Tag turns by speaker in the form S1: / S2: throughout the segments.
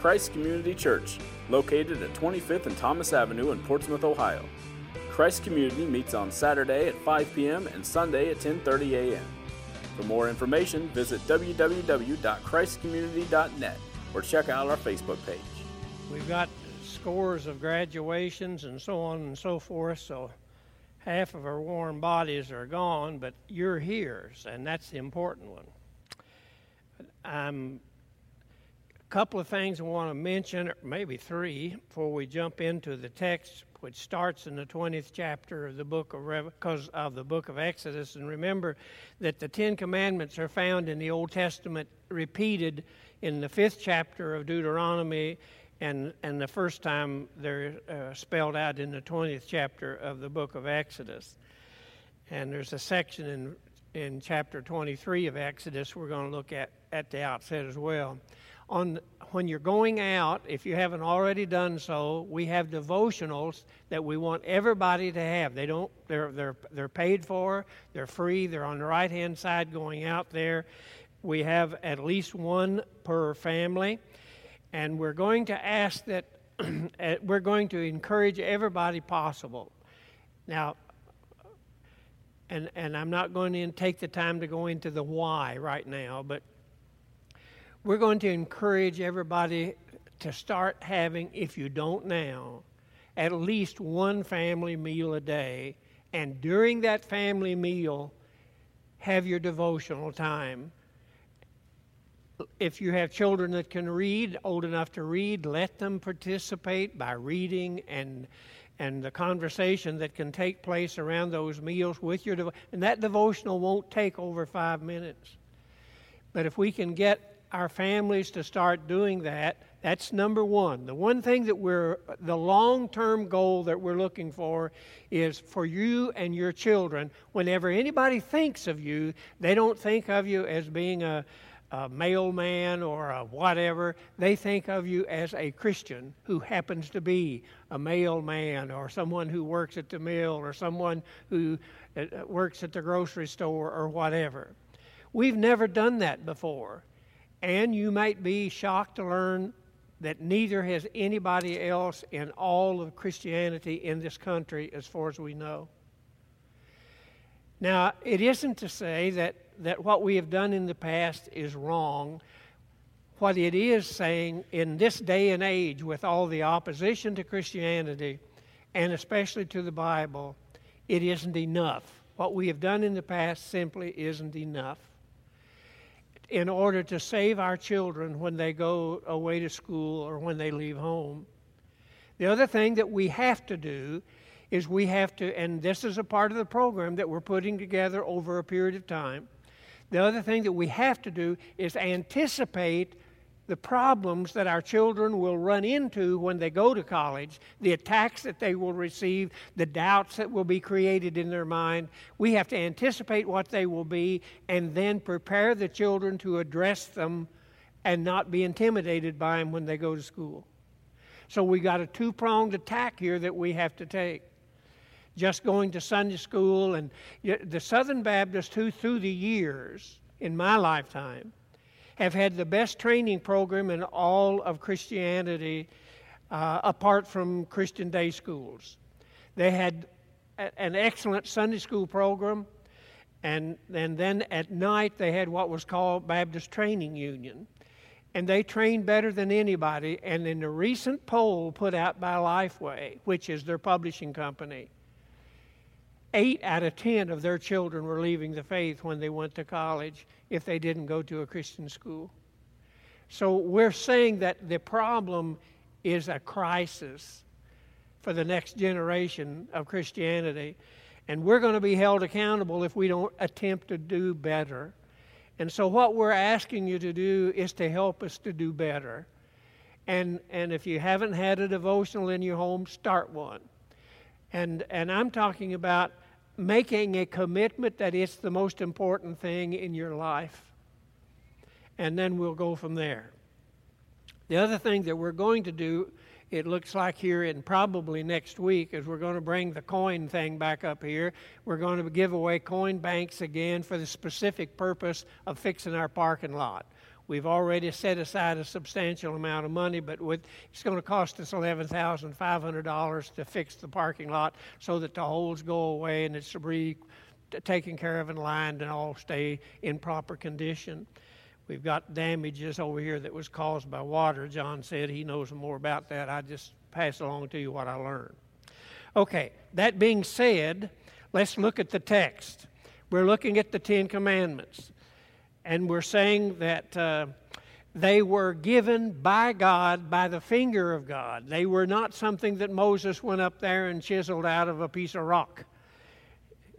S1: Christ Community Church, located at 25th and Thomas Avenue in Portsmouth, Ohio. Christ Community meets on Saturday at 5 p.m. and Sunday at 10:30 a.m. For more information, visit www.christcommunity.net or check out our Facebook page.
S2: We've got scores of graduations and so on and so forth, so half of our warm bodies are gone, but you're here, and that's the important one. A couple of things I want to mention, maybe three, before we jump into the text, which starts in the 20th chapter of the book of because of the book of Exodus. And remember that the Ten Commandments are found in the Old Testament repeated in the fifth chapter of Deuteronomy, and and the first time they're uh, spelled out in the 20th chapter of the book of Exodus. And there's a section in in chapter 23 of Exodus we're going to look at at the outset as well. On when you're going out, if you haven't already done so, we have devotionals that we want everybody to have. They don't they're they're they're paid for, they're free, they're on the right-hand side going out there. We have at least one per family, and we're going to ask that eh, we're going to encourage everybody possible. Now, and, and I'm not going to take the time to go into the why right now, but we're going to encourage everybody to start having, if you don't now, at least one family meal a day. And during that family meal, have your devotional time. If you have children that can read, old enough to read, let them participate by reading and and the conversation that can take place around those meals with your devo- and that devotional won't take over five minutes but if we can get our families to start doing that that's number one the one thing that we're the long-term goal that we're looking for is for you and your children whenever anybody thinks of you they don't think of you as being a a mailman or a whatever, they think of you as a Christian who happens to be a mailman or someone who works at the mill or someone who uh, works at the grocery store or whatever. We've never done that before. And you might be shocked to learn that neither has anybody else in all of Christianity in this country, as far as we know. Now, it isn't to say that that what we have done in the past is wrong. What it is saying in this day and age, with all the opposition to Christianity and especially to the Bible, it isn't enough. What we have done in the past simply isn't enough. In order to save our children when they go away to school or when they leave home. The other thing that we have to do is we have to, and this is a part of the program that we're putting together over a period of time the other thing that we have to do is anticipate the problems that our children will run into when they go to college, the attacks that they will receive, the doubts that will be created in their mind. We have to anticipate what they will be and then prepare the children to address them and not be intimidated by them when they go to school. So we got a two pronged attack here that we have to take just going to Sunday school. And the Southern Baptists, who through the years in my lifetime have had the best training program in all of Christianity, uh, apart from Christian day schools. They had a, an excellent Sunday school program. And, and then at night, they had what was called Baptist Training Union. And they trained better than anybody. And in a recent poll put out by Lifeway, which is their publishing company, eight out of ten of their children were leaving the faith when they went to college if they didn't go to a Christian school. So we're saying that the problem is a crisis for the next generation of Christianity. And we're going to be held accountable if we don't attempt to do better. And so, what we're asking you to do is to help us to do better. And, and if you haven't had a devotional in your home, start one. And, and I'm talking about making a commitment that it's the most important thing in your life. And then we'll go from there. The other thing that we're going to do, it looks like here and probably next week, is we're going to bring the coin thing back up here. We're going to give away coin banks again for the specific purpose of fixing our parking lot. We've already set aside a substantial amount of money, but with, it's going to cost us $11,500 to fix the parking lot so that the holes go away and it's re- taken care of and lined and all stay in proper condition. We've got damages over here that was caused by water. John said he knows more about that. I just pass along to you what I learned. Okay, that being said, let's look at the text. We're looking at the Ten Commandments, and we're saying that uh, they were given by God, by the finger of God. They were not something that Moses went up there and chiseled out of a piece of rock.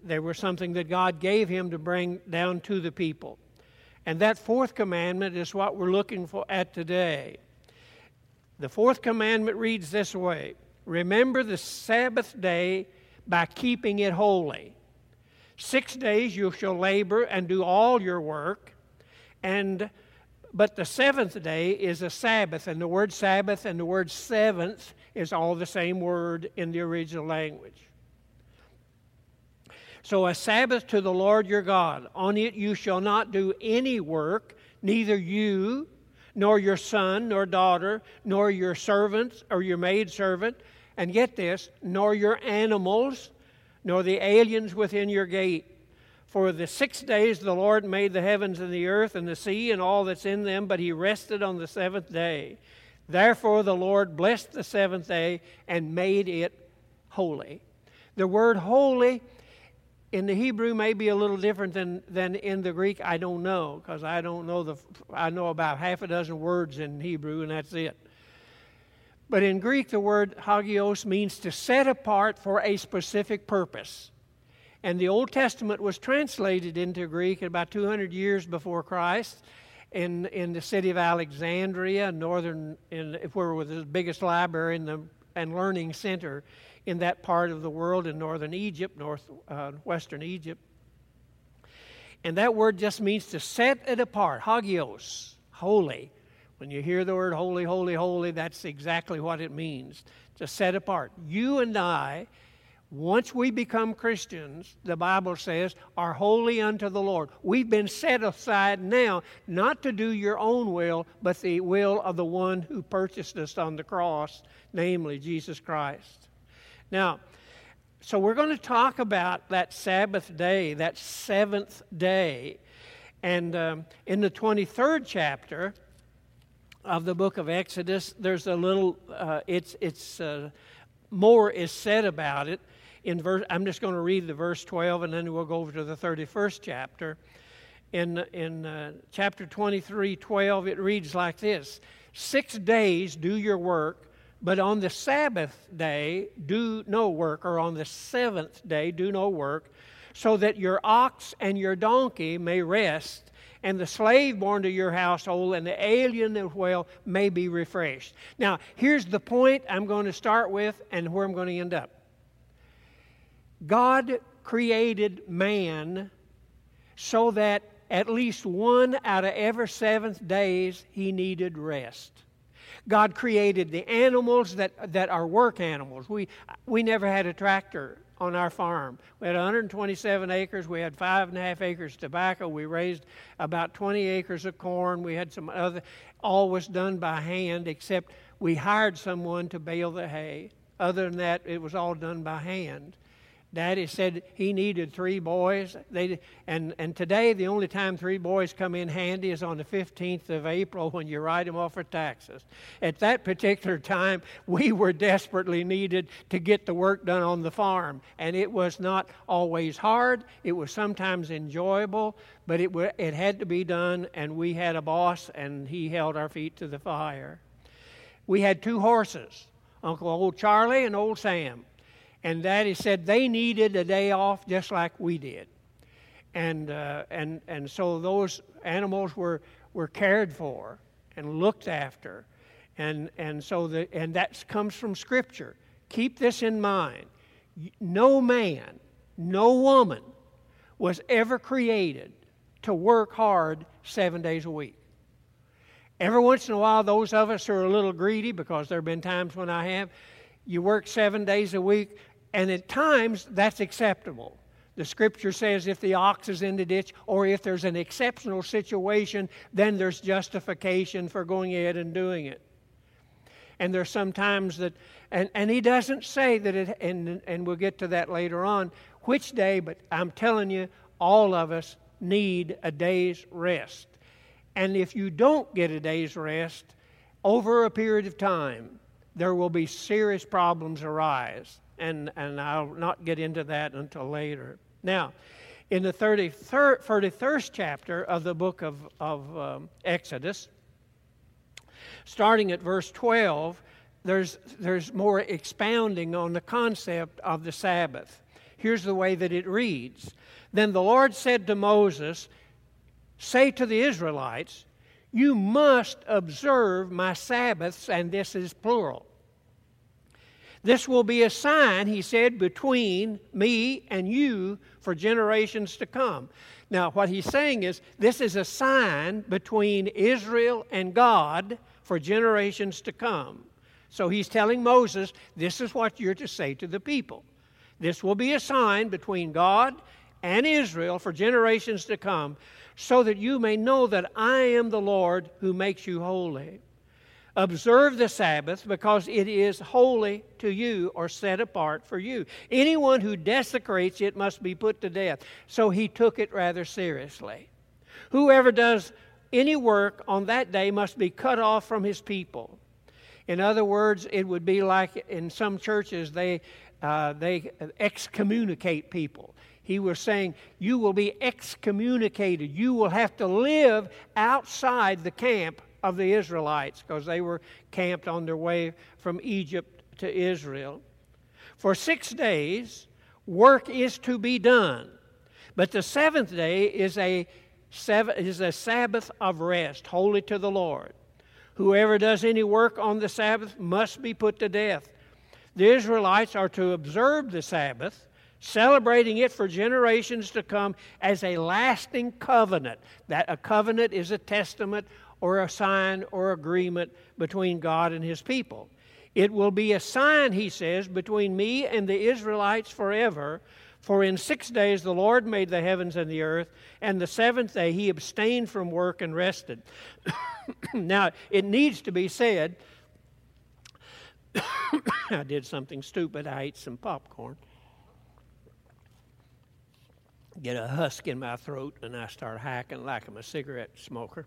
S2: They were something that God gave him to bring down to the people. And that fourth commandment is what we're looking for at today. The fourth commandment reads this way Remember the Sabbath day by keeping it holy. Six days you shall labor and do all your work, and but the seventh day is a Sabbath, and the word Sabbath and the word seventh is all the same word in the original language. So, a Sabbath to the Lord your God. On it you shall not do any work, neither you, nor your son, nor daughter, nor your servants, or your maidservant, and get this, nor your animals, nor the aliens within your gate. For the six days the Lord made the heavens and the earth and the sea and all that's in them, but he rested on the seventh day. Therefore the Lord blessed the seventh day and made it holy. The word holy in the Hebrew may be a little different than, than in the Greek. I don't know because I don't know the. I know about half a dozen words in Hebrew, and that's it. But in Greek, the word hagios means to set apart for a specific purpose. And the Old Testament was translated into Greek about 200 years before Christ in, in the city of Alexandria, northern, in, where was the biggest library in the, and learning center in that part of the world in northern Egypt, northwestern uh, Egypt. And that word just means to set it apart, hagios, holy. When you hear the word holy, holy, holy, that's exactly what it means to set apart. You and I, once we become Christians, the Bible says, are holy unto the Lord. We've been set aside now not to do your own will, but the will of the one who purchased us on the cross, namely Jesus Christ. Now, so we're going to talk about that Sabbath day, that seventh day. And um, in the 23rd chapter of the book of Exodus, there's a little, uh, it's, it's, uh, more is said about it. In verse, I'm just going to read the verse 12 and then we'll go over to the 31st chapter. In, in uh, chapter 23, 12, it reads like this Six days do your work but on the Sabbath day, do no work, or on the seventh day, do no work, so that your ox and your donkey may rest, and the slave born to your household and the alien as well may be refreshed. Now, here's the point I'm going to start with and where I'm going to end up. God created man so that at least one out of every seventh days he needed rest. God created the animals that, that are work animals. We, we never had a tractor on our farm. We had 127 acres. We had five and a half acres of tobacco. We raised about 20 acres of corn. We had some other, all was done by hand, except we hired someone to bale the hay. Other than that, it was all done by hand. Daddy said he needed three boys. They, and, and today, the only time three boys come in handy is on the 15th of April when you write them off for taxes. At that particular time, we were desperately needed to get the work done on the farm. And it was not always hard, it was sometimes enjoyable, but it, it had to be done, and we had a boss, and he held our feet to the fire. We had two horses Uncle Old Charlie and Old Sam and Daddy said they needed a day off just like we did. And, uh, and, and so those animals were, were cared for and looked after. And, and so the, and that comes from Scripture. Keep this in mind. No man, no woman was ever created to work hard seven days a week. Every once in a while, those of us who are a little greedy, because there have been times when I have, you work seven days a week, and at times, that's acceptable. The scripture says if the ox is in the ditch or if there's an exceptional situation, then there's justification for going ahead and doing it. And there's sometimes that, and, and he doesn't say that it, and, and we'll get to that later on, which day, but I'm telling you, all of us need a day's rest. And if you don't get a day's rest over a period of time, there will be serious problems arise. And, and I'll not get into that until later. Now, in the 33rd, 31st chapter of the book of, of um, Exodus, starting at verse 12, there's, there's more expounding on the concept of the Sabbath. Here's the way that it reads Then the Lord said to Moses, Say to the Israelites, You must observe my Sabbaths, and this is plural. This will be a sign, he said, between me and you for generations to come. Now, what he's saying is this is a sign between Israel and God for generations to come. So he's telling Moses, this is what you're to say to the people. This will be a sign between God and Israel for generations to come, so that you may know that I am the Lord who makes you holy. Observe the Sabbath because it is holy to you or set apart for you. Anyone who desecrates it must be put to death. So he took it rather seriously. Whoever does any work on that day must be cut off from his people. In other words, it would be like in some churches they uh, they excommunicate people. He was saying, You will be excommunicated. You will have to live outside the camp of the Israelites because they were camped on their way from Egypt to Israel. For six days, work is to be done, but the seventh day is a, is a Sabbath of rest, holy to the Lord. Whoever does any work on the Sabbath must be put to death. The Israelites are to observe the Sabbath, celebrating it for generations to come as a lasting covenant. That a covenant is a testament or a sign or agreement between God and his people. It will be a sign, he says, between me and the Israelites forever. For in six days the Lord made the heavens and the earth, and the seventh day he abstained from work and rested. now, it needs to be said I did something stupid. I ate some popcorn. Get a husk in my throat, and I start hacking like I'm a cigarette smoker.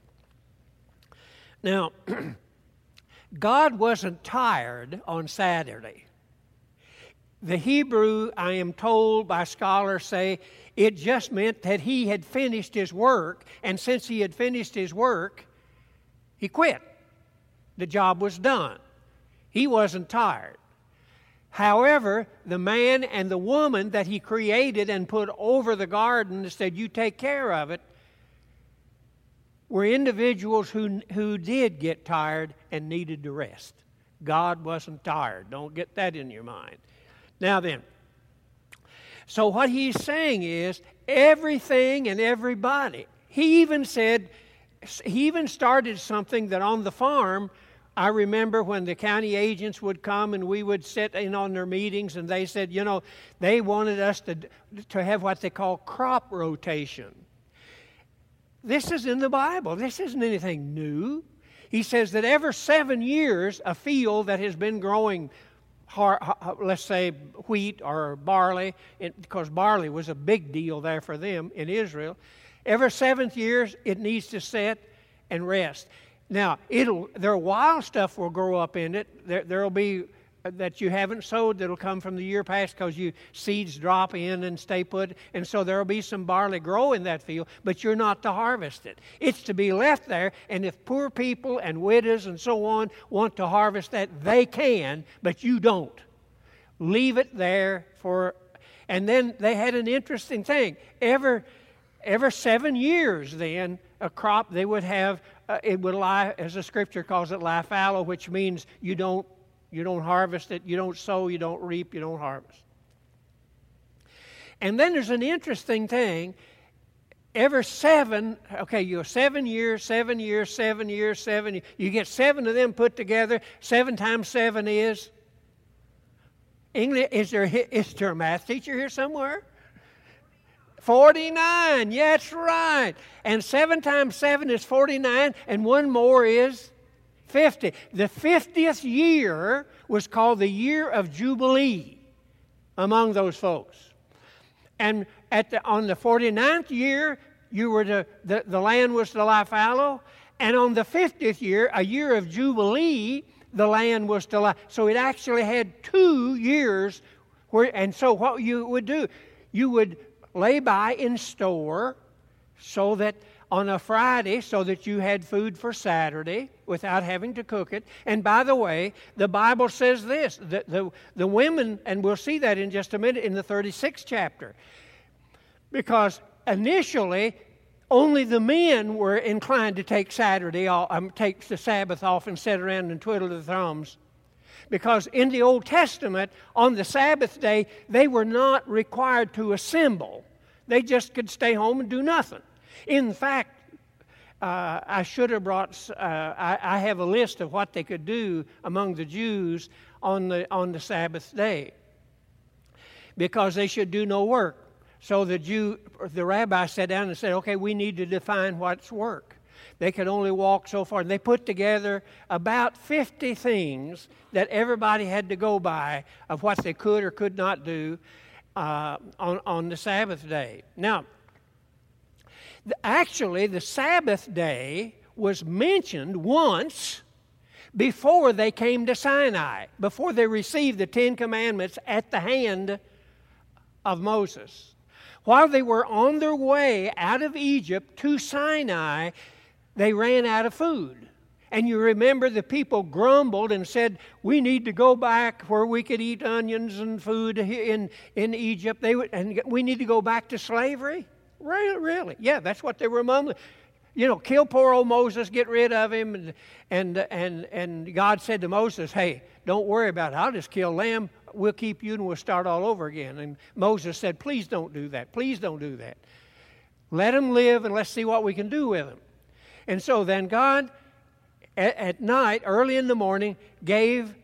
S2: Now, God wasn't tired on Saturday. The Hebrew, I am told by scholars, say it just meant that he had finished his work, and since he had finished his work, he quit. The job was done. He wasn't tired. However, the man and the woman that he created and put over the garden and said, You take care of it, were individuals who, who did get tired and needed to rest. God wasn't tired. Don't get that in your mind. Now then, so what he's saying is everything and everybody. He even said, he even started something that on the farm I remember when the county agents would come and we would sit in on their meetings, and they said, you know, they wanted us to, to have what they call crop rotation. This is in the Bible, this isn't anything new. He says that every seven years, a field that has been growing, let's say wheat or barley, because barley was a big deal there for them in Israel, every seventh years it needs to set and rest. Now, it'll their wild stuff will grow up in it. There there'll be that you haven't sowed that'll come from the year past because you seeds drop in and stay put, and so there'll be some barley grow in that field, but you're not to harvest it. It's to be left there, and if poor people and widows and so on want to harvest that, they can, but you don't. Leave it there for and then they had an interesting thing. Every every seven years then a crop they would have uh, it would lie, as the scripture calls it, lie fallow, which means you don't, you don't harvest it, you don't sow, you don't reap, you don't harvest. And then there's an interesting thing. Every seven, okay, you have seven years, seven years, seven years, seven years. You get seven of them put together. Seven times seven is. English, is there, is there a math teacher here somewhere? 49. Yeah, that's right. And 7 times 7 is 49, and one more is 50. The 50th year was called the year of Jubilee among those folks. And at the, on the 49th year, you were to, the, the land was to lie fallow. And on the 50th year, a year of Jubilee, the land was to lie. So it actually had two years where, and so what you would do, you would lay by in store so that on a Friday so that you had food for Saturday without having to cook it. And by the way, the Bible says this that the, the women, and we'll see that in just a minute in the 36th chapter, because initially only the men were inclined to take Saturday off, um, take the Sabbath off and sit around and twiddle their thumbs. Because in the Old Testament, on the Sabbath day, they were not required to assemble. They just could stay home and do nothing. In fact, uh, I should have brought, uh, I, I, have a list of what they could do among the Jews on the, on the Sabbath day because they should do no work. So the Jew, the rabbi sat down and said, okay, we need to define what's work. They could only walk so far. And they put together about 50 things that everybody had to go by of what they could or could not do uh, on, on the Sabbath day. Now, Actually, the Sabbath day was mentioned once before they came to Sinai, before they received the Ten Commandments at the hand of Moses. While they were on their way out of Egypt to Sinai, they ran out of food. And you remember the people grumbled and said, We need to go back where we could eat onions and food in, in Egypt. They would, and we need to go back to slavery. Really, really? Yeah, that's what they were mumbling. You know, kill poor old Moses, get rid of him. And, and, and, and God said to Moses, Hey, don't worry about it. I'll just kill lamb. We'll keep you and we'll start all over again. And Moses said, Please don't do that. Please don't do that. Let them live and let's see what we can do with them. And so then God, at, at night, early in the morning, gave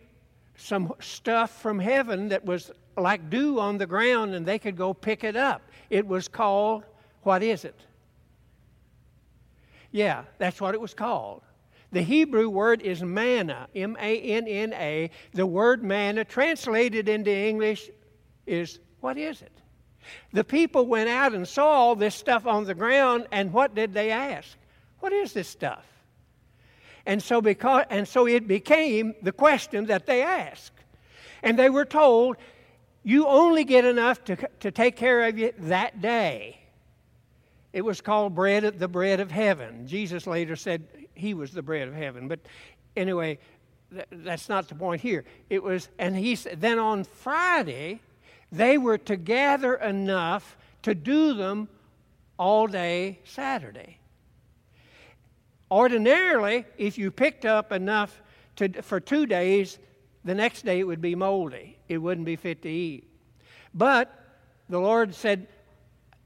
S2: some stuff from heaven that was like dew on the ground and they could go pick it up. It was called what is it? Yeah, that's what it was called. The Hebrew word is manna, M A N N A. The word manna, translated into English, is what is it? The people went out and saw all this stuff on the ground, and what did they ask? What is this stuff? And so, because, and so it became the question that they asked. And they were told, You only get enough to, to take care of you that day. It was called bread, the bread of heaven. Jesus later said he was the bread of heaven. But anyway, th- that's not the point here. It was, and he said, then on Friday, they were to gather enough to do them all day Saturday. Ordinarily, if you picked up enough to, for two days, the next day it would be moldy. It wouldn't be fit to eat. But the Lord said,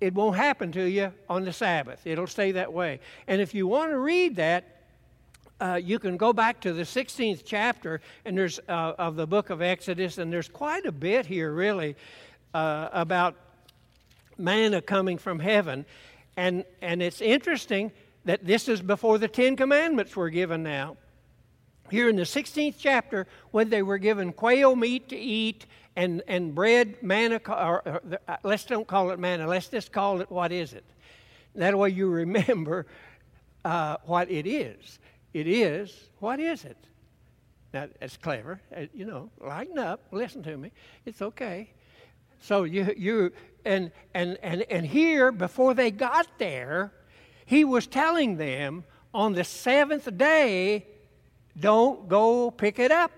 S2: it won't happen to you on the Sabbath. It'll stay that way. And if you want to read that, uh, you can go back to the 16th chapter and there's uh, of the book of Exodus, and there's quite a bit here, really, uh, about manna coming from heaven. And, and it's interesting that this is before the Ten Commandments were given now. Here in the 16th chapter, when they were given quail meat to eat and, and bread, manna, or, or, uh, let's don't call it manna, let's just call it what is it. That way you remember uh, what it is. It is, what is it? Now, that's clever. Uh, you know, lighten up, listen to me. It's okay. So you, you and, and, and, and here, before they got there, he was telling them on the seventh day, don't go pick it up.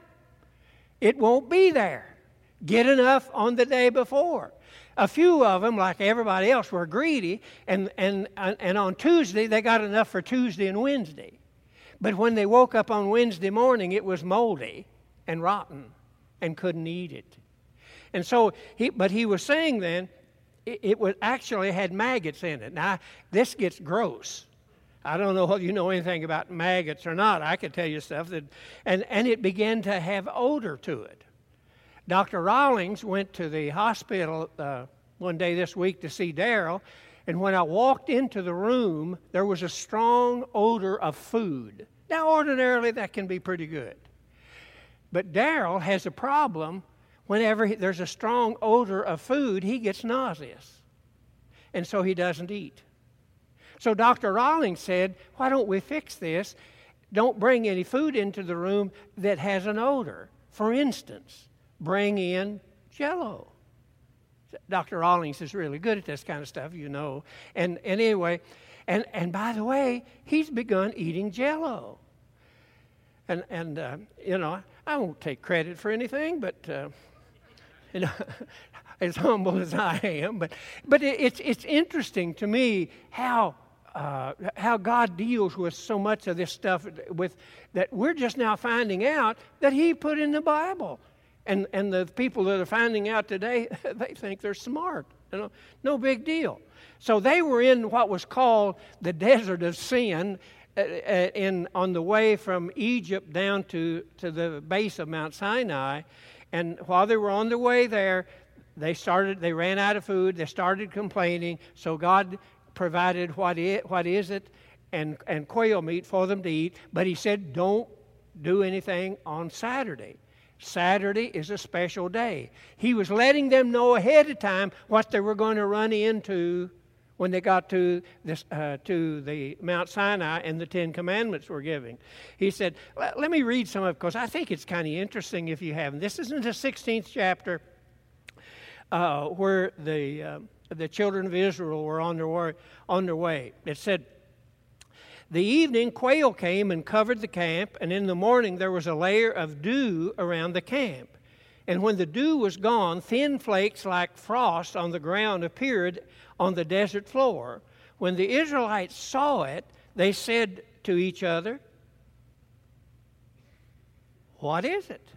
S2: It won't be there. Get enough on the day before. A few of them, like everybody else, were greedy, and, and, uh, and on Tuesday, they got enough for Tuesday and Wednesday. But when they woke up on Wednesday morning, it was moldy and rotten and couldn't eat it. And so, he, but he was saying then, it, it was actually had maggots in it. Now, this gets gross. I don't know whether you know anything about maggots or not. I could tell you stuff that, and, and it began to have odor to it. Dr. Rawlings went to the hospital uh, one day this week to see Daryl, and when I walked into the room, there was a strong odor of food. Now, ordinarily, that can be pretty good. But Daryl has a problem. Whenever there's a strong odor of food, he gets nauseous. And so he doesn't eat. So Dr. Rawlings said, Why don't we fix this? Don't bring any food into the room that has an odor. For instance, bring in jello. Dr. Rawlings is really good at this kind of stuff, you know. And, and anyway, and, and by the way, he's begun eating jello. And, and uh, you know, I won't take credit for anything, but, uh, you know, as humble as I am. But, but it, it's, it's interesting to me how, uh, how God deals with so much of this stuff with, that we're just now finding out that He put in the Bible. And, and the people that are finding out today, they think they're smart. You know, no big deal. So they were in what was called the desert of sin, uh, uh, in, on the way from Egypt down to, to the base of Mount Sinai. And while they were on their way there, they started, they ran out of food, they started complaining. So God provided what, it, what is it? And, and quail meat for them to eat. But He said, don't do anything on Saturday. Saturday is a special day. He was letting them know ahead of time what they were going to run into when they got to this uh, to the Mount Sinai and the Ten Commandments were giving. He said, "Let me read some of it because I think it's kind of interesting if you haven't. This is in the 16th chapter uh, where the uh, the children of Israel were on their way, on their way. It said." The evening, quail came and covered the camp, and in the morning there was a layer of dew around the camp. And when the dew was gone, thin flakes like frost on the ground appeared on the desert floor. When the Israelites saw it, they said to each other, What is it?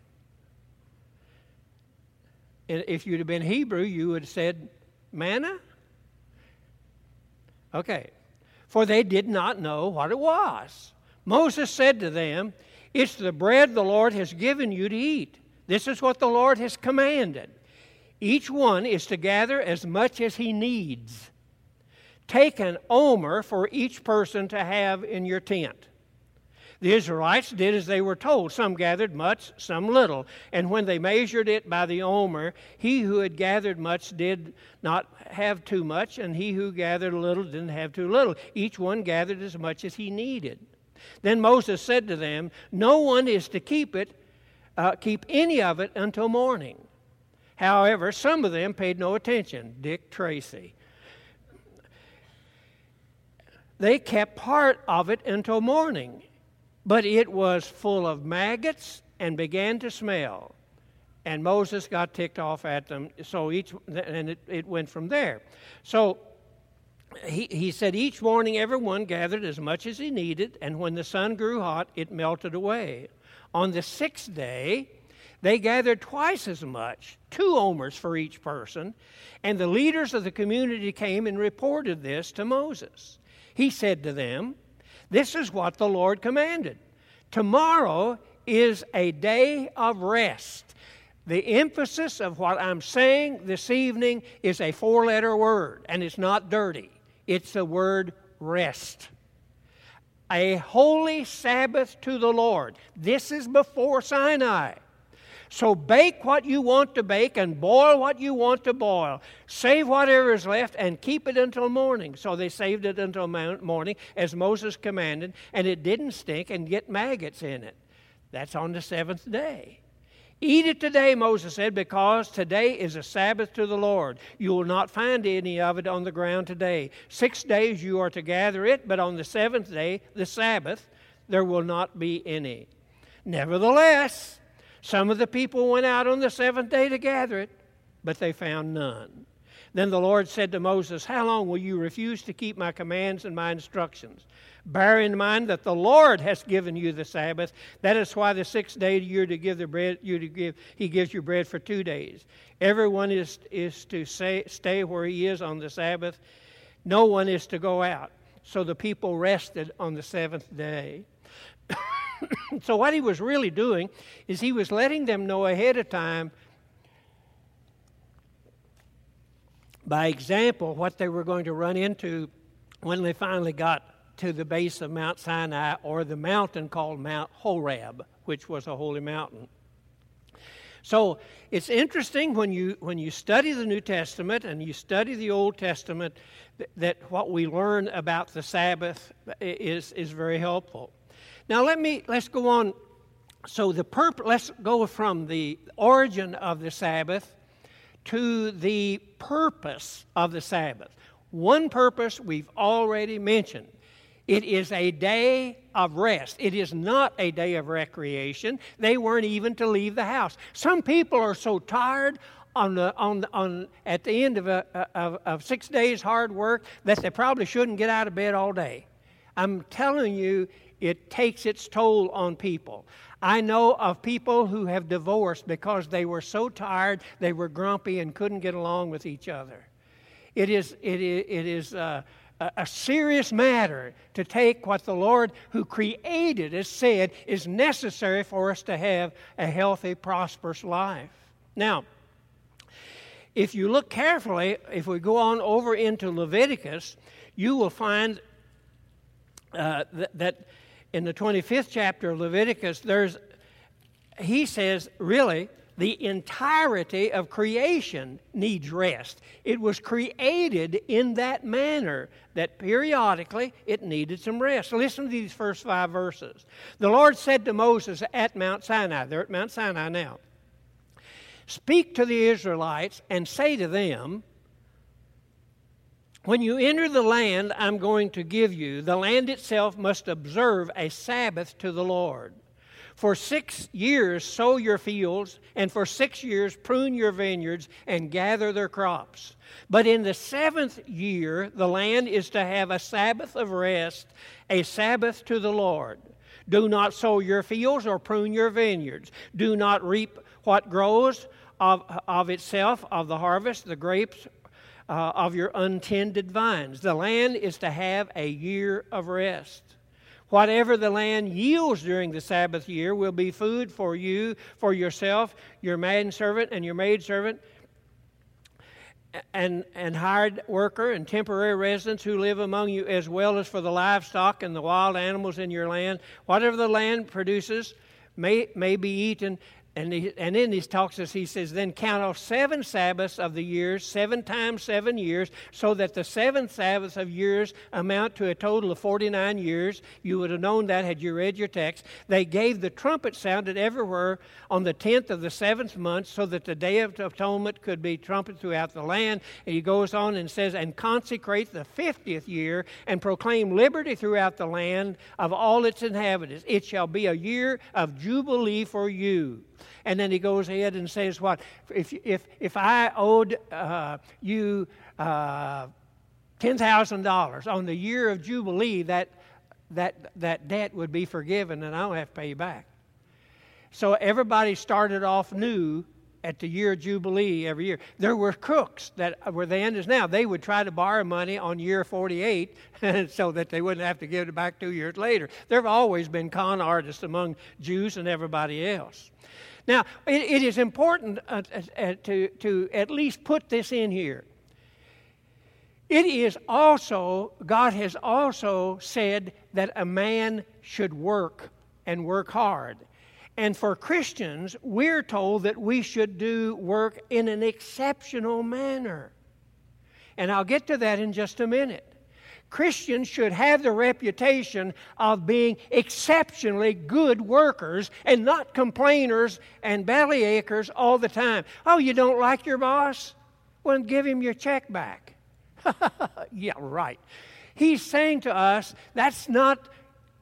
S2: If you'd have been Hebrew, you would have said, Manna? Okay, for they did not know what it was. Moses said to them, It's the bread the Lord has given you to eat. This is what the Lord has commanded. Each one is to gather as much as he needs. Take an omer for each person to have in your tent. The Israelites did as they were told. Some gathered much, some little. And when they measured it by the omer, he who had gathered much did not have too much, and he who gathered a little didn't have too little. Each one gathered as much as he needed. Then Moses said to them, No one is to keep it, uh, keep any of it until morning. However, some of them paid no attention. Dick Tracy. They kept part of it until morning but it was full of maggots and began to smell. And Moses got ticked off at them. So each, and it, it went from there. So he, he said, Each morning everyone gathered as much as he needed, and when the sun grew hot, it melted away. On the sixth day, they gathered twice as much, two omers for each person, and the leaders of the community came and reported this to Moses. He said to them, this is what the Lord commanded. Tomorrow is a day of rest. The emphasis of what I'm saying this evening is a four letter word, and it's not dirty. It's the word rest. A holy Sabbath to the Lord. This is before Sinai. So bake what you want to bake and boil what you want to boil. Save whatever is left and keep it until morning. So they saved it until morning as Moses commanded, and it didn't stink and get maggots in it. That's on the seventh day. Eat it today, Moses said, because today is a Sabbath to the Lord. You will not find any of it on the ground today. Six days you are to gather it, but on the seventh day, the Sabbath, there will not be any. Nevertheless, some of the people went out on the seventh day to gather it, but they found none. Then the Lord said to Moses, How long will you refuse to keep my commands and my instructions? Bear in mind that the Lord has given you the Sabbath. That is why the sixth day you're to give the bread, you to give, He gives you bread for two days. Everyone is, is to say, stay where he is on the Sabbath. No one is to go out. So the people rested on the seventh day. so, what he was really doing is he was letting them know ahead of time by example what they were going to run into when they finally got to the base of Mount Sinai or the mountain called Mount Horeb, which was a holy mountain. So it's interesting when you when you study the New Testament and you study the Old Testament that, that what we learn about the Sabbath is is very helpful. Now let me let's go on. So the purpose. Let's go from the origin of the Sabbath to the purpose of the Sabbath. One purpose we've already mentioned. It is a day of rest. It is not a day of recreation. They weren't even to leave the house. Some people are so tired on the, on, the, on, at the end of, a, of, of six days hard work that they probably shouldn't get out of bed all day. I'm telling you, it takes its toll on people. I know of people who have divorced because they were so tired, they were grumpy, and couldn't get along with each other. It is, it is, it is uh, a serious matter to take what the Lord who created us said is necessary for us to have a healthy, prosperous life. Now, if you look carefully, if we go on over into Leviticus, you will find uh, that, that in the 25th chapter of Leviticus, there's he says, really, the entirety of creation needs rest. It was created in that manner that periodically it needed some rest. Listen to these first five verses. The Lord said to Moses at Mount Sinai, they're at Mount Sinai now, Speak to the Israelites and say to them, when you enter the land I'm going to give you, the land itself must observe a Sabbath to the Lord. For six years sow your fields, and for six years prune your vineyards and gather their crops. But in the seventh year, the land is to have a Sabbath of rest, a Sabbath to the Lord. Do not sow your fields or prune your vineyards. Do not reap what grows of, of itself, of the harvest, the grapes uh, of your untended vines. The land is to have a year of rest. Whatever the land yields during the Sabbath year will be food for you, for yourself, your manservant, and your maidservant, and, and hired worker and temporary residents who live among you, as well as for the livestock and the wild animals in your land. Whatever the land produces may, may be eaten, and, he, and in these talks, he says, then count off seven Sabbaths of the years, seven times seven years, so that the seven Sabbaths of years amount to a total of 49 years. You would have known that had you read your text. They gave the trumpet sounded everywhere on the 10th of the seventh month, so that the day of atonement could be trumpeted throughout the land. And he goes on and says, and consecrate the 50th year and proclaim liberty throughout the land of all its inhabitants. It shall be a year of jubilee for you. And then he goes ahead and says, What? If, if, if I owed uh, you uh, $10,000 on the year of Jubilee, that, that, that debt would be forgiven and I don't have to pay you back. So everybody started off new at the year of Jubilee every year. There were crooks that were the end now. They would try to borrow money on year 48 so that they wouldn't have to give it back two years later. There have always been con artists among Jews and everybody else. Now, it, it is important uh, uh, to, to at least put this in here. It is also, God has also said that a man should work and work hard. And for Christians, we're told that we should do work in an exceptional manner. And I'll get to that in just a minute. Christians should have the reputation of being exceptionally good workers and not complainers and bellyachers all the time. Oh, you don't like your boss? Well, give him your check back. yeah, right. He's saying to us that's not,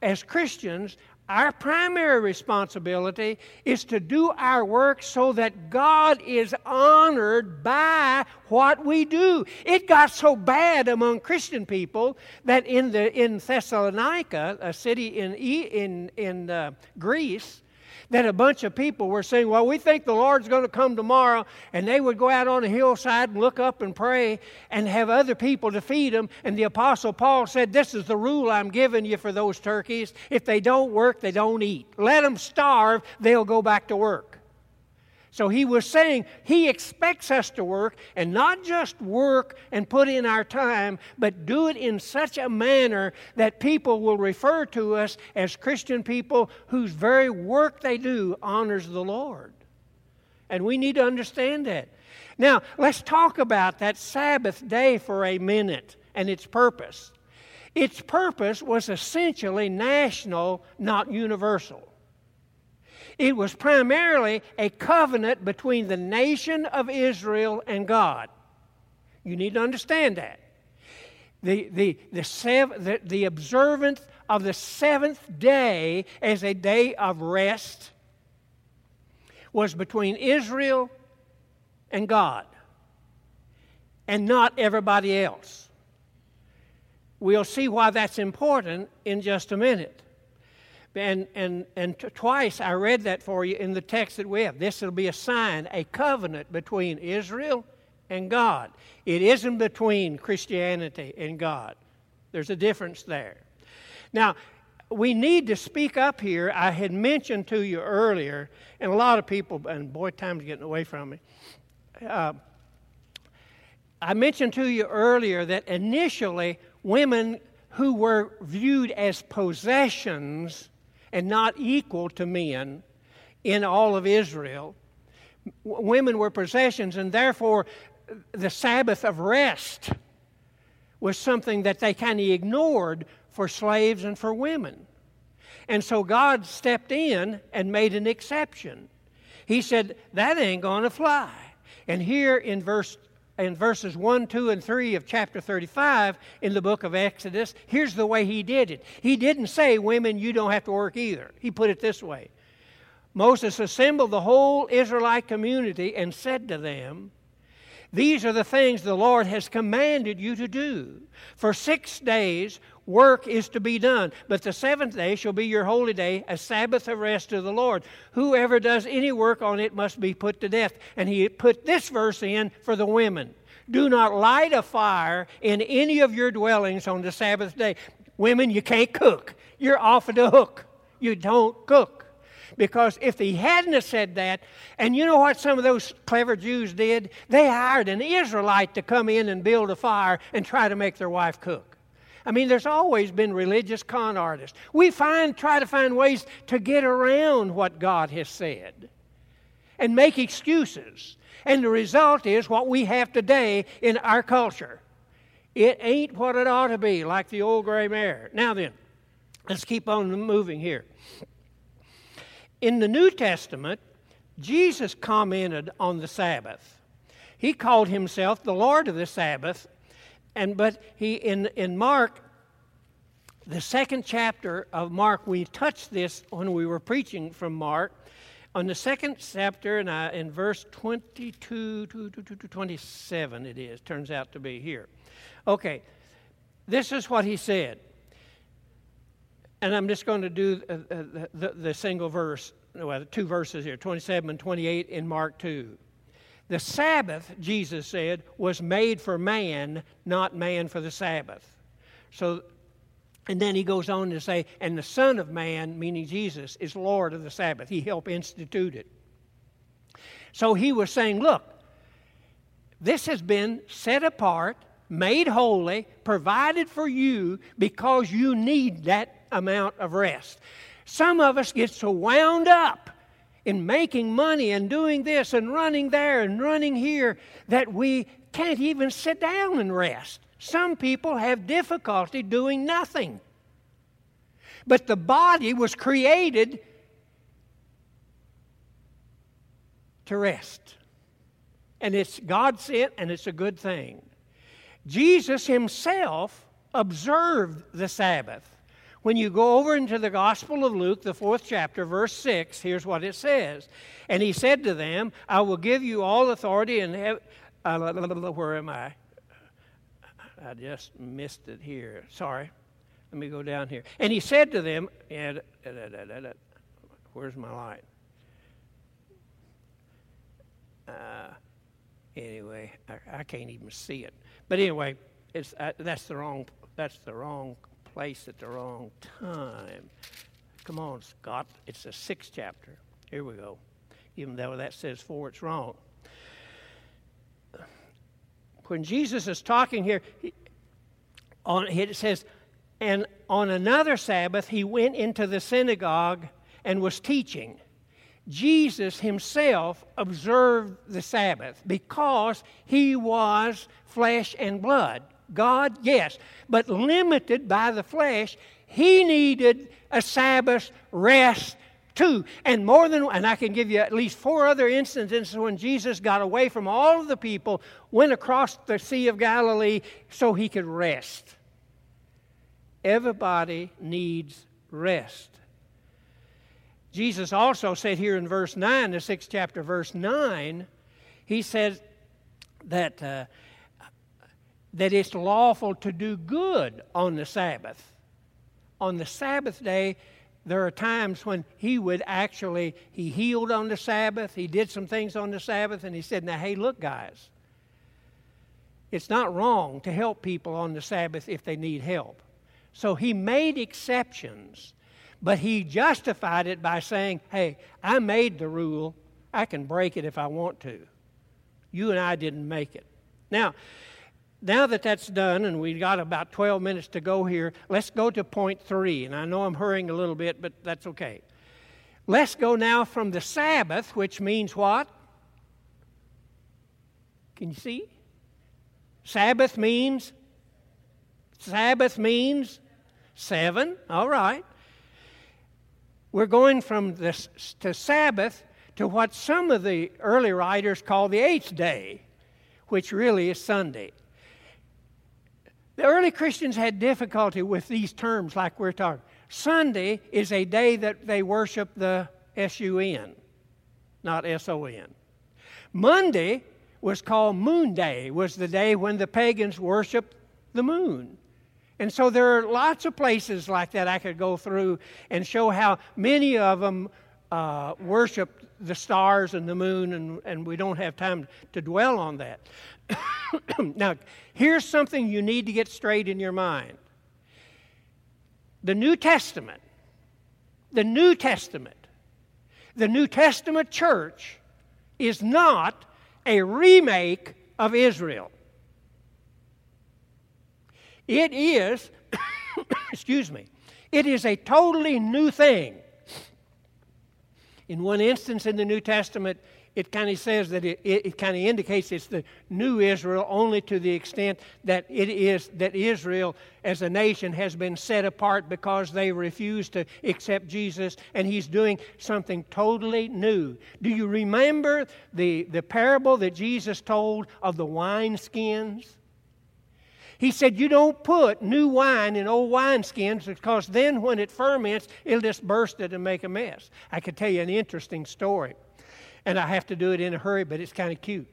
S2: as Christians, our primary responsibility is to do our work so that God is honored by what we do. It got so bad among Christian people that in, the, in Thessalonica, a city in, in, in uh, Greece, that a bunch of people were saying, Well, we think the Lord's going to come tomorrow. And they would go out on a hillside and look up and pray and have other people to feed them. And the Apostle Paul said, This is the rule I'm giving you for those turkeys. If they don't work, they don't eat. Let them starve, they'll go back to work. So he was saying he expects us to work and not just work and put in our time, but do it in such a manner that people will refer to us as Christian people whose very work they do honors the Lord. And we need to understand that. Now, let's talk about that Sabbath day for a minute and its purpose. Its purpose was essentially national, not universal. It was primarily a covenant between the nation of Israel and God. You need to understand that. The, the, the, sev- the, the observance of the seventh day as a day of rest was between Israel and God, and not everybody else. We'll see why that's important in just a minute. And, and, and t- twice I read that for you in the text that we have. This will be a sign, a covenant between Israel and God. It isn't between Christianity and God. There's a difference there. Now, we need to speak up here. I had mentioned to you earlier, and a lot of people, and boy, time's getting away from me. Uh, I mentioned to you earlier that initially women who were viewed as possessions and not equal to men in all of Israel. women were possessions, and therefore the Sabbath of rest was something that they kind of ignored for slaves and for women. And so God stepped in and made an exception. He said, That ain't going to fly. And here in verse in verses 1, 2, and 3 of chapter 35 in the book of Exodus, here's the way he did it. He didn't say, Women, you don't have to work either. He put it this way Moses assembled the whole Israelite community and said to them, These are the things the Lord has commanded you to do. For six days work is to be done. But the seventh day shall be your holy day, a Sabbath of rest to the Lord. Whoever does any work on it must be put to death. And he put this verse in for the women. Do not light a fire in any of your dwellings on the Sabbath day. Women, you can't cook. You're off the hook. You don't cook. Because if he hadn't said that, and you know what some of those clever Jews did? They hired an Israelite to come in and build a fire and try to make their wife cook. I mean, there's always been religious con artists. We find, try to find ways to get around what God has said and make excuses. And the result is what we have today in our culture. It ain't what it ought to be, like the old gray mare. Now then, let's keep on moving here. In the New Testament, Jesus commented on the Sabbath. He called himself the Lord of the Sabbath and but he in in Mark, the second chapter of Mark, we touched this when we were preaching from Mark. On the second chapter, and in verse 22 to, to, to 27, it is, turns out to be here. Okay, this is what he said. And I'm just going to do uh, uh, the, the, the single verse, well, two verses here, 27 and 28 in Mark 2. The Sabbath, Jesus said, was made for man, not man for the Sabbath. So, and then he goes on to say, and the Son of Man, meaning Jesus, is Lord of the Sabbath. He helped institute it. So he was saying, look, this has been set apart, made holy, provided for you because you need that amount of rest. Some of us get so wound up in making money and doing this and running there and running here that we can't even sit down and rest. Some people have difficulty doing nothing. But the body was created to rest. And it's God sent and it's a good thing. Jesus himself observed the Sabbath. When you go over into the Gospel of Luke, the fourth chapter, verse 6, here's what it says. And he said to them, I will give you all authority in heaven. Uh, where am I? I just missed it here. Sorry. Let me go down here. And he said to them, where's my light? Uh, anyway, I, I, can't even see it. But anyway, it's, uh, that's the wrong. That's the wrong place at the wrong time. Come on, Scott. It's the sixth chapter. Here we go. even though that says for, it's wrong. When Jesus is talking here, on, it says, and on another Sabbath he went into the synagogue and was teaching. Jesus himself observed the Sabbath because he was flesh and blood. God, yes, but limited by the flesh, he needed a Sabbath rest too. And more than, and I can give you at least four other instances when Jesus got away from all of the people, went across the Sea of Galilee so he could rest. Everybody needs rest. Jesus also said here in verse 9, the sixth chapter, verse 9, he said that, uh, that it's lawful to do good on the Sabbath. On the Sabbath day, there are times when he would actually, he healed on the Sabbath, he did some things on the Sabbath, and he said, Now, hey, look, guys, it's not wrong to help people on the Sabbath if they need help. So he made exceptions, but he justified it by saying, Hey, I made the rule, I can break it if I want to. You and I didn't make it. Now, now that that's done, and we've got about 12 minutes to go here, let's go to point three. And I know I'm hurrying a little bit, but that's okay. Let's go now from the Sabbath, which means what? Can you see? Sabbath means Sabbath means seven. All right. We're going from this to Sabbath to what some of the early writers call the eighth day, which really is Sunday. The early Christians had difficulty with these terms, like we're talking. Sunday is a day that they worship the S U N, not S O N. Monday was called Moon Day, was the day when the pagans worshiped the moon. And so there are lots of places like that I could go through and show how many of them uh, worship the stars and the moon, and, and we don't have time to dwell on that. now, here's something you need to get straight in your mind the New Testament, the New Testament, the New Testament church is not a remake of Israel. It is, excuse me, it is a totally new thing. In one instance in the New Testament, it kind of says that it, it, it kind of indicates it's the new Israel only to the extent that it is that Israel as a nation has been set apart because they refuse to accept Jesus and he's doing something totally new. Do you remember the, the parable that Jesus told of the wineskins? He said, You don't put new wine in old wineskins because then when it ferments, it'll just burst it and make a mess. I could tell you an interesting story and I have to do it in a hurry, but it's kind of cute.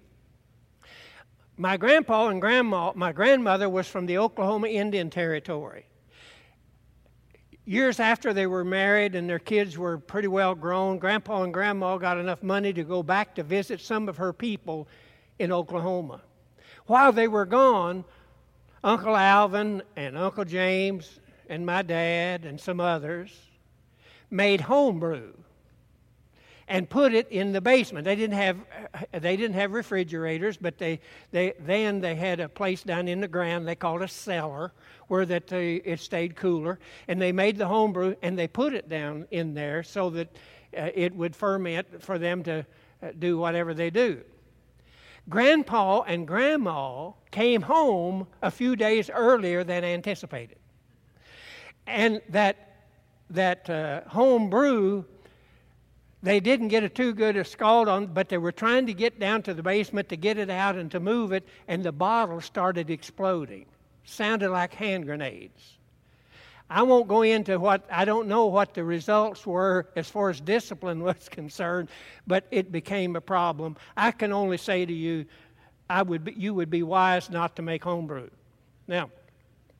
S2: My grandpa and grandma, my grandmother was from the Oklahoma Indian Territory. Years after they were married and their kids were pretty well grown, grandpa and grandma got enough money to go back to visit some of her people in Oklahoma. While they were gone, Uncle Alvin and Uncle James and my dad and some others made homebrew and put it in the basement. They didn't have they didn't have refrigerators, but they, they then they had a place down in the ground they called a cellar where that they, it stayed cooler, and they made the homebrew and they put it down in there so that uh, it would ferment for them to uh, do whatever they do. Grandpa and Grandma came home a few days earlier than anticipated, and that that uh, home brew they didn't get a too good a scald on, but they were trying to get down to the basement to get it out and to move it, and the bottle started exploding. Sounded like hand grenades. I won't go into what I don't know what the results were as far as discipline was concerned, but it became a problem. I can only say to you, I would be, you would be wise not to make homebrew. Now,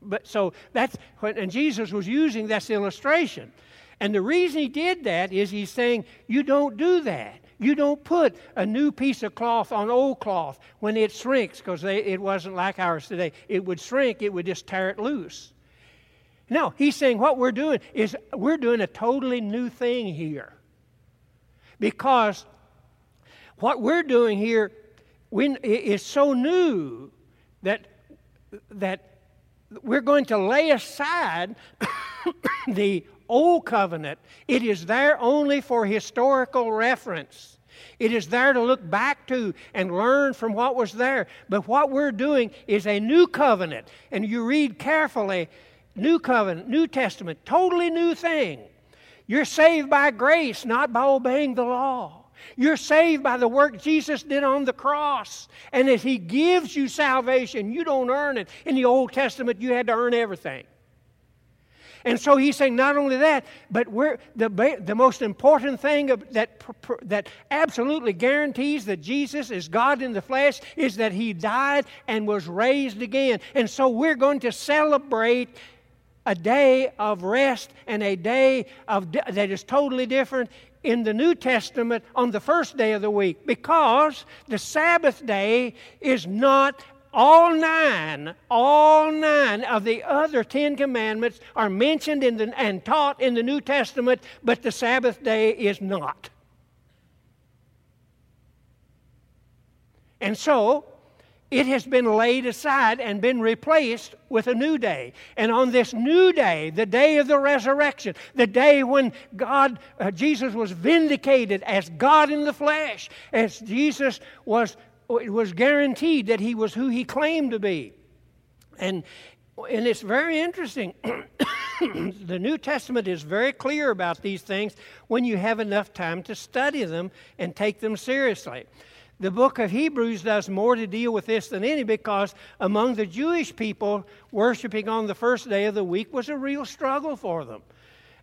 S2: but so that's what, and Jesus was using this illustration. And the reason he did that is he's saying, You don't do that. You don't put a new piece of cloth on old cloth when it shrinks, because it wasn't like ours today. It would shrink, it would just tear it loose. No, he's saying what we're doing is we're doing a totally new thing here. Because What we're doing here is so new that, that we're going to lay aside the old covenant. It is there only for historical reference. It is there to look back to and learn from what was there. But what we're doing is a new covenant. And you read carefully New covenant, New Testament, totally new thing. You're saved by grace, not by obeying the law. You're saved by the work Jesus did on the cross. And if He gives you salvation, you don't earn it. In the Old Testament, you had to earn everything. And so he's saying not only that, but we're, the, the most important thing that, that absolutely guarantees that Jesus is God in the flesh is that he died and was raised again. And so we're going to celebrate a day of rest and a day of, that is totally different in the New Testament on the first day of the week because the Sabbath day is not all nine, all nine of the other Ten Commandments are mentioned in the, and taught in the New Testament, but the Sabbath day is not. And so, it has been laid aside and been replaced with a new day. And on this new day, the day of the resurrection, the day when God, uh, Jesus was vindicated as God in the flesh, as Jesus was, was guaranteed that he was who he claimed to be. And, and it's very interesting. the New Testament is very clear about these things when you have enough time to study them and take them seriously. The book of Hebrews does more to deal with this than any because among the Jewish people, worshiping on the first day of the week was a real struggle for them.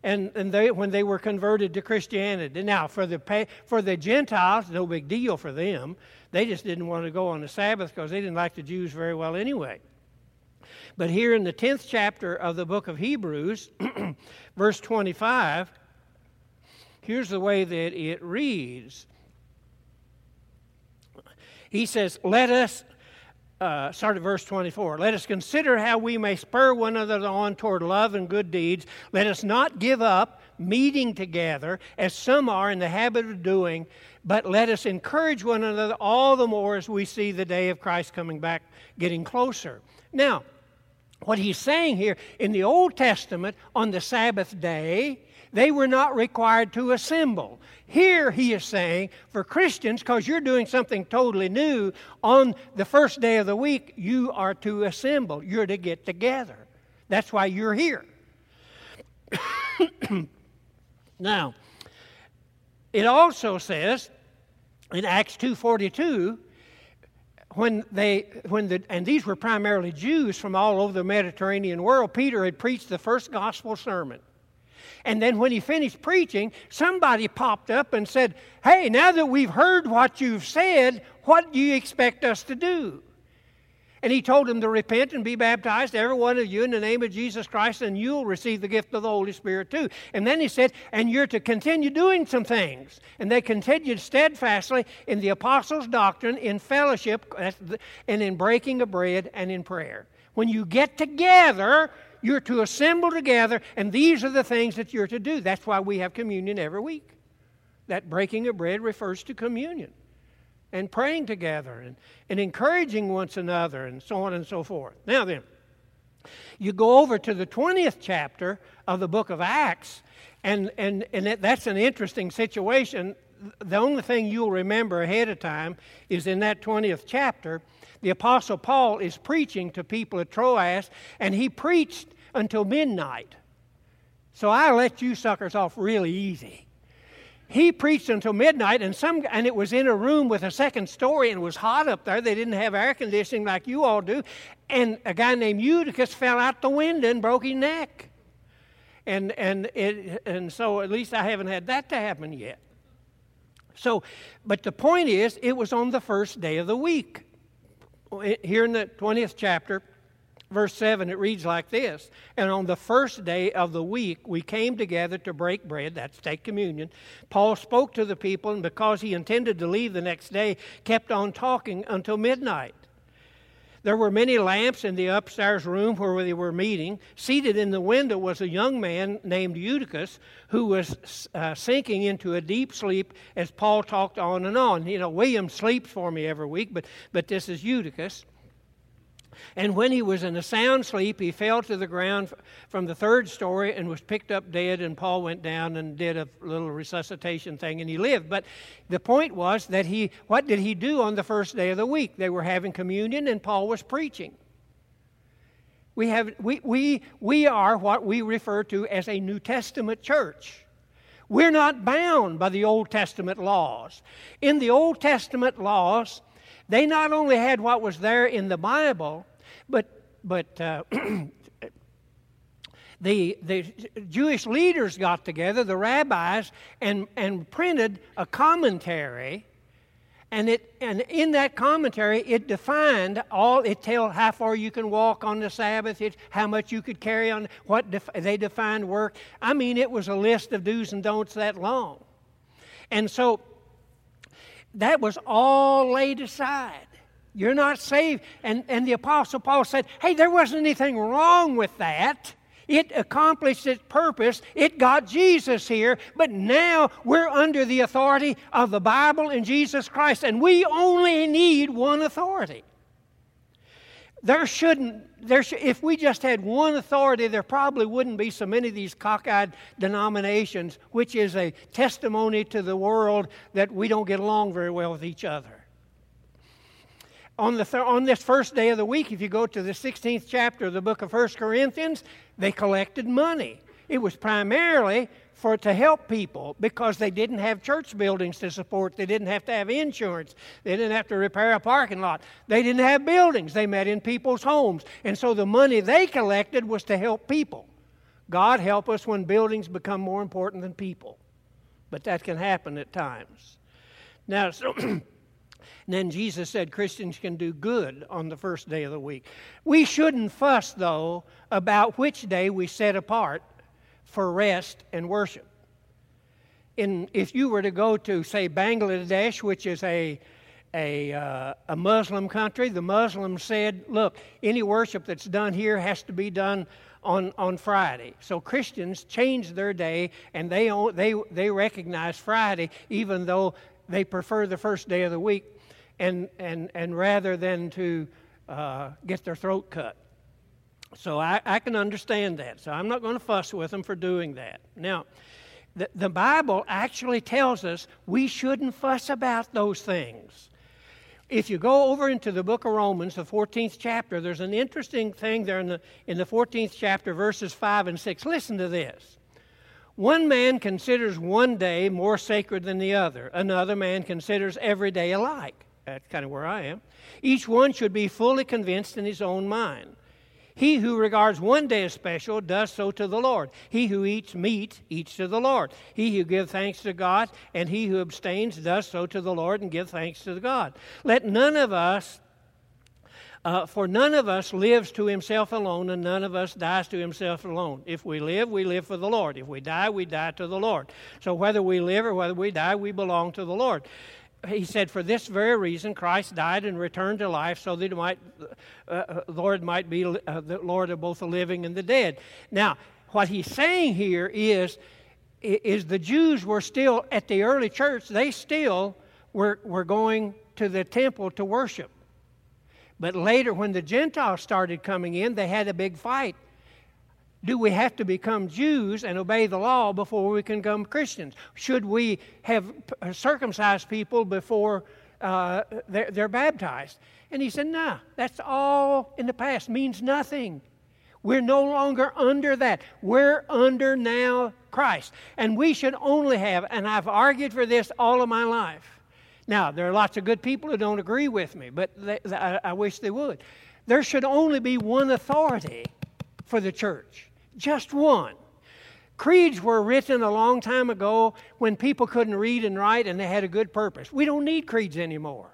S2: And, and they, when they were converted to Christianity. Now, for the, for the Gentiles, no big deal for them. They just didn't want to go on the Sabbath because they didn't like the Jews very well anyway. But here in the 10th chapter of the book of Hebrews, verse 25, here's the way that it reads he says, Let us, uh, start at verse 24, let us consider how we may spur one another on toward love and good deeds. Let us not give up meeting together, as some are in the habit of doing, but let us encourage one another all the more as we see the day of Christ coming back getting closer. Now, what he's saying here in the Old Testament, on the Sabbath day, they were not required to assemble. Here he is saying, for Christians, because you're doing something totally new, on the first day of the week, you are to assemble. You're to get together. That's why you're here. now, it also says in Acts 2:42 when they when the and these were primarily Jews from all over the Mediterranean world Peter had preached the first gospel sermon and then when he finished preaching, somebody popped up and said, Hey, now that we've heard what you've said, what do you expect us to do? And he told them to repent and be baptized, every one of you, in the name of Jesus Christ, and you'll receive the gift of the Holy Spirit too. And then he said, and you're to continue doing some things. And they continued steadfastly in the apostles' doctrine, in fellowship, and in breaking of bread and in prayer. When you get together, you're to assemble together, and these are the things that you're to do. That's why we have communion every week. That breaking of bread refers to communion and praying together and, and encouraging one another and so on and so forth. Now then, you go over to the 20th chapter of the book of Acts, and, and, and that's an interesting situation. The only thing you'll remember ahead of time is in that 20th chapter, the Apostle Paul is preaching to people at Troas, and he preached until midnight. So I let you suckers off really easy. He preached until midnight, and some and it was in a room with a second story, and it was hot up there. They didn't have air conditioning like you all do. And a guy named Eutychus fell out the window and broke his neck. And and it and so at least I haven't had that to happen yet. So, but the point is, it was on the first day of the week here in the 20th chapter, verse 7, it reads like this And on the first day of the week, we came together to break bread, that's take communion. Paul spoke to the people, and because he intended to leave the next day, kept on talking until midnight. There were many lamps in the upstairs room where they were meeting. Seated in the window was a young man named Eutychus who was uh, sinking into a deep sleep as Paul talked on and on. You know, William sleeps for me every week, but, but this is Eutychus. And when he was in a sound sleep, he fell to the ground from the third story and was picked up dead. And Paul went down and did a little resuscitation thing, and he lived. But the point was that he, what did he do on the first day of the week? They were having communion, and Paul was preaching. We, have, we, we, we are what we refer to as a New Testament church. We're not bound by the Old Testament laws. In the Old Testament laws, they not only had what was there in the Bible, but, but uh, the, the Jewish leaders got together, the rabbis, and, and printed a commentary. And, it, and in that commentary, it defined all, it told how far you can walk on the Sabbath, it, how much you could carry on, what def, they defined work. I mean, it was a list of do's and don'ts that long. And so that was all laid aside. You're not saved. And, and the Apostle Paul said, hey, there wasn't anything wrong with that. It accomplished its purpose. It got Jesus here, but now we're under the authority of the Bible and Jesus Christ, and we only need one authority. There shouldn't, there sh- if we just had one authority, there probably wouldn't be so many of these cockeyed denominations, which is a testimony to the world that we don't get along very well with each other. On, the th- on this first day of the week, if you go to the 16th chapter of the book of 1 Corinthians, they collected money. It was primarily for to help people because they didn't have church buildings to support. They didn't have to have insurance. They didn't have to repair a parking lot. They didn't have buildings. They met in people's homes. And so the money they collected was to help people. God help us when buildings become more important than people. But that can happen at times. Now, so then Jesus said Christians can do good on the first day of the week. We shouldn't fuss, though, about which day we set apart for rest and worship. If you were to go to, say, Bangladesh, which is a, a, uh, a Muslim country, the Muslims said, look, any worship that's done here has to be done on, on Friday. So Christians changed their day and they, they, they recognize Friday, even though they prefer the first day of the week, and, and, and rather than to uh, get their throat cut. So I, I can understand that. So I'm not going to fuss with them for doing that. Now, the, the Bible actually tells us we shouldn't fuss about those things. If you go over into the book of Romans, the 14th chapter, there's an interesting thing there in the, in the 14th chapter, verses 5 and 6. Listen to this. One man considers one day more sacred than the other, another man considers every day alike. That's kind of where I am. Each one should be fully convinced in his own mind. He who regards one day as special does so to the Lord. He who eats meat eats to the Lord. He who gives thanks to God and he who abstains does so to the Lord and gives thanks to God. Let none of us, uh, for none of us lives to himself alone, and none of us dies to himself alone. If we live, we live for the Lord. If we die, we die to the Lord. So whether we live or whether we die, we belong to the Lord he said, For this very reason, Christ died and returned to life so that might, uh, uh, Lord might be uh, the Lord of both the living and the dead. Now, what he's saying here is, is the Jews were still, at the early church, they still were, were going to the temple to worship. But later, when the Gentiles started coming in, they had a big fight do we have to become Jews and obey the law before we can become Christians? Should we have circumcised people before uh, they're, they're, baptized? And he said, No, that's all in the past, means nothing. We're no longer under that. We're under now Christ. And we should only have, and I've argued for this all of my life. Now, there are lots of good people who don't agree with me, but they, I, I wish they would. There should only be one authority for the church just one. Creeds were written a long time ago when people couldn't read and write and they had a good purpose. We don't need creeds anymore.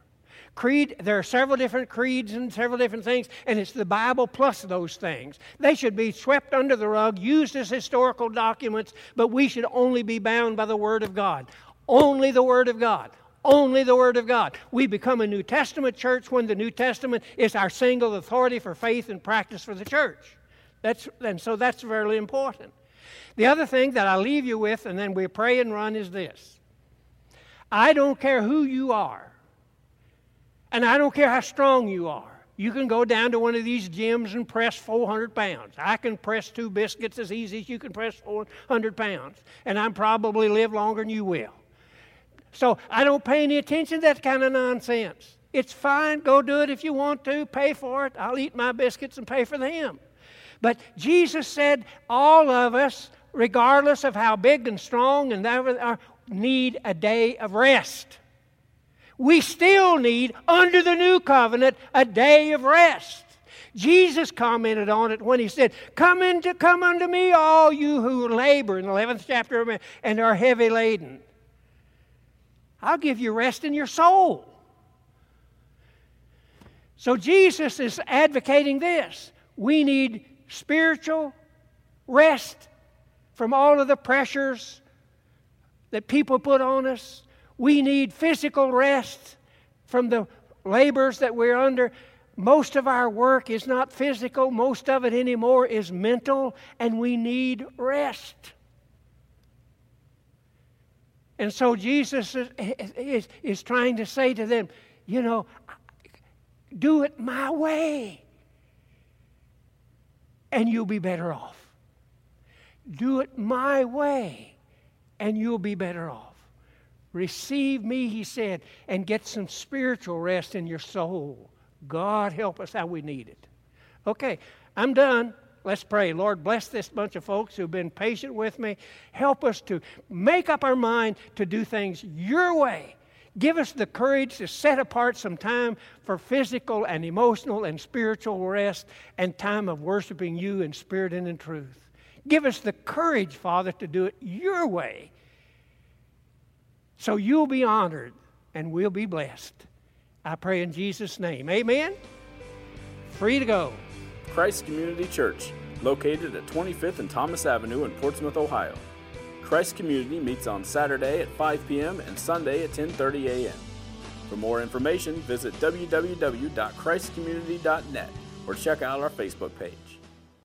S2: Creed, there are several different creeds and several different things, and it's the Bible plus those things. They should be swept under the rug, used as historical documents, but we should only be bound by the Word of God. Only the Word of God. Only the Word of God. We become a New Testament church when the New Testament is our single authority for faith and practice for the church. That's, and so that's very important. The other thing that I leave you with, and then we pray and run, is this I don't care who you are, and I don't care how strong you are. You can go down to one of these gyms and press 400 pounds. I can press two biscuits as easy as you can press 400 pounds, and I'm probably live longer than you will. So I don't pay any attention to that kind of nonsense. It's fine. Go do it if you want to. Pay for it. I'll eat my biscuits and pay for them. But Jesus said all of us, regardless of how big and strong and that, need a day of rest. We still need, under the new covenant, a day of rest. Jesus commented on it when he said, Come into come unto me, all you who labor in the 11th chapter and are heavy laden. I'll give you rest in your soul. So Jesus is advocating this. We need spiritual rest from all of the pressures that people put on us. We need physical rest from the labors that we're under. Most of our work is not physical, most of it anymore is mental, and we need rest. And so Jesus is, is, is trying to say to them, you know, do it my way, and you'll be better off. Do it my way, and you'll be better off. Receive me, he said, and get some spiritual rest in your soul. God help us how we need it. Okay, I'm done. Let's pray. Lord, bless this bunch of folks who've been patient with me. Help us to make up our mind to do things your way. Give us the courage to set apart some time for physical and emotional and spiritual rest and time of worshiping you in spirit and in truth. Give us the courage, Father, to do it your way so you'll be honored and we'll be blessed. I pray in Jesus' name. Amen. Free to go.
S1: Christ Community Church, located at 25th and Thomas Avenue in Portsmouth, Ohio. Christ Community meets on Saturday at 5 p.m. and Sunday at 10:30 a.m. For more information, visit www.christcommunity.net or check out our Facebook page.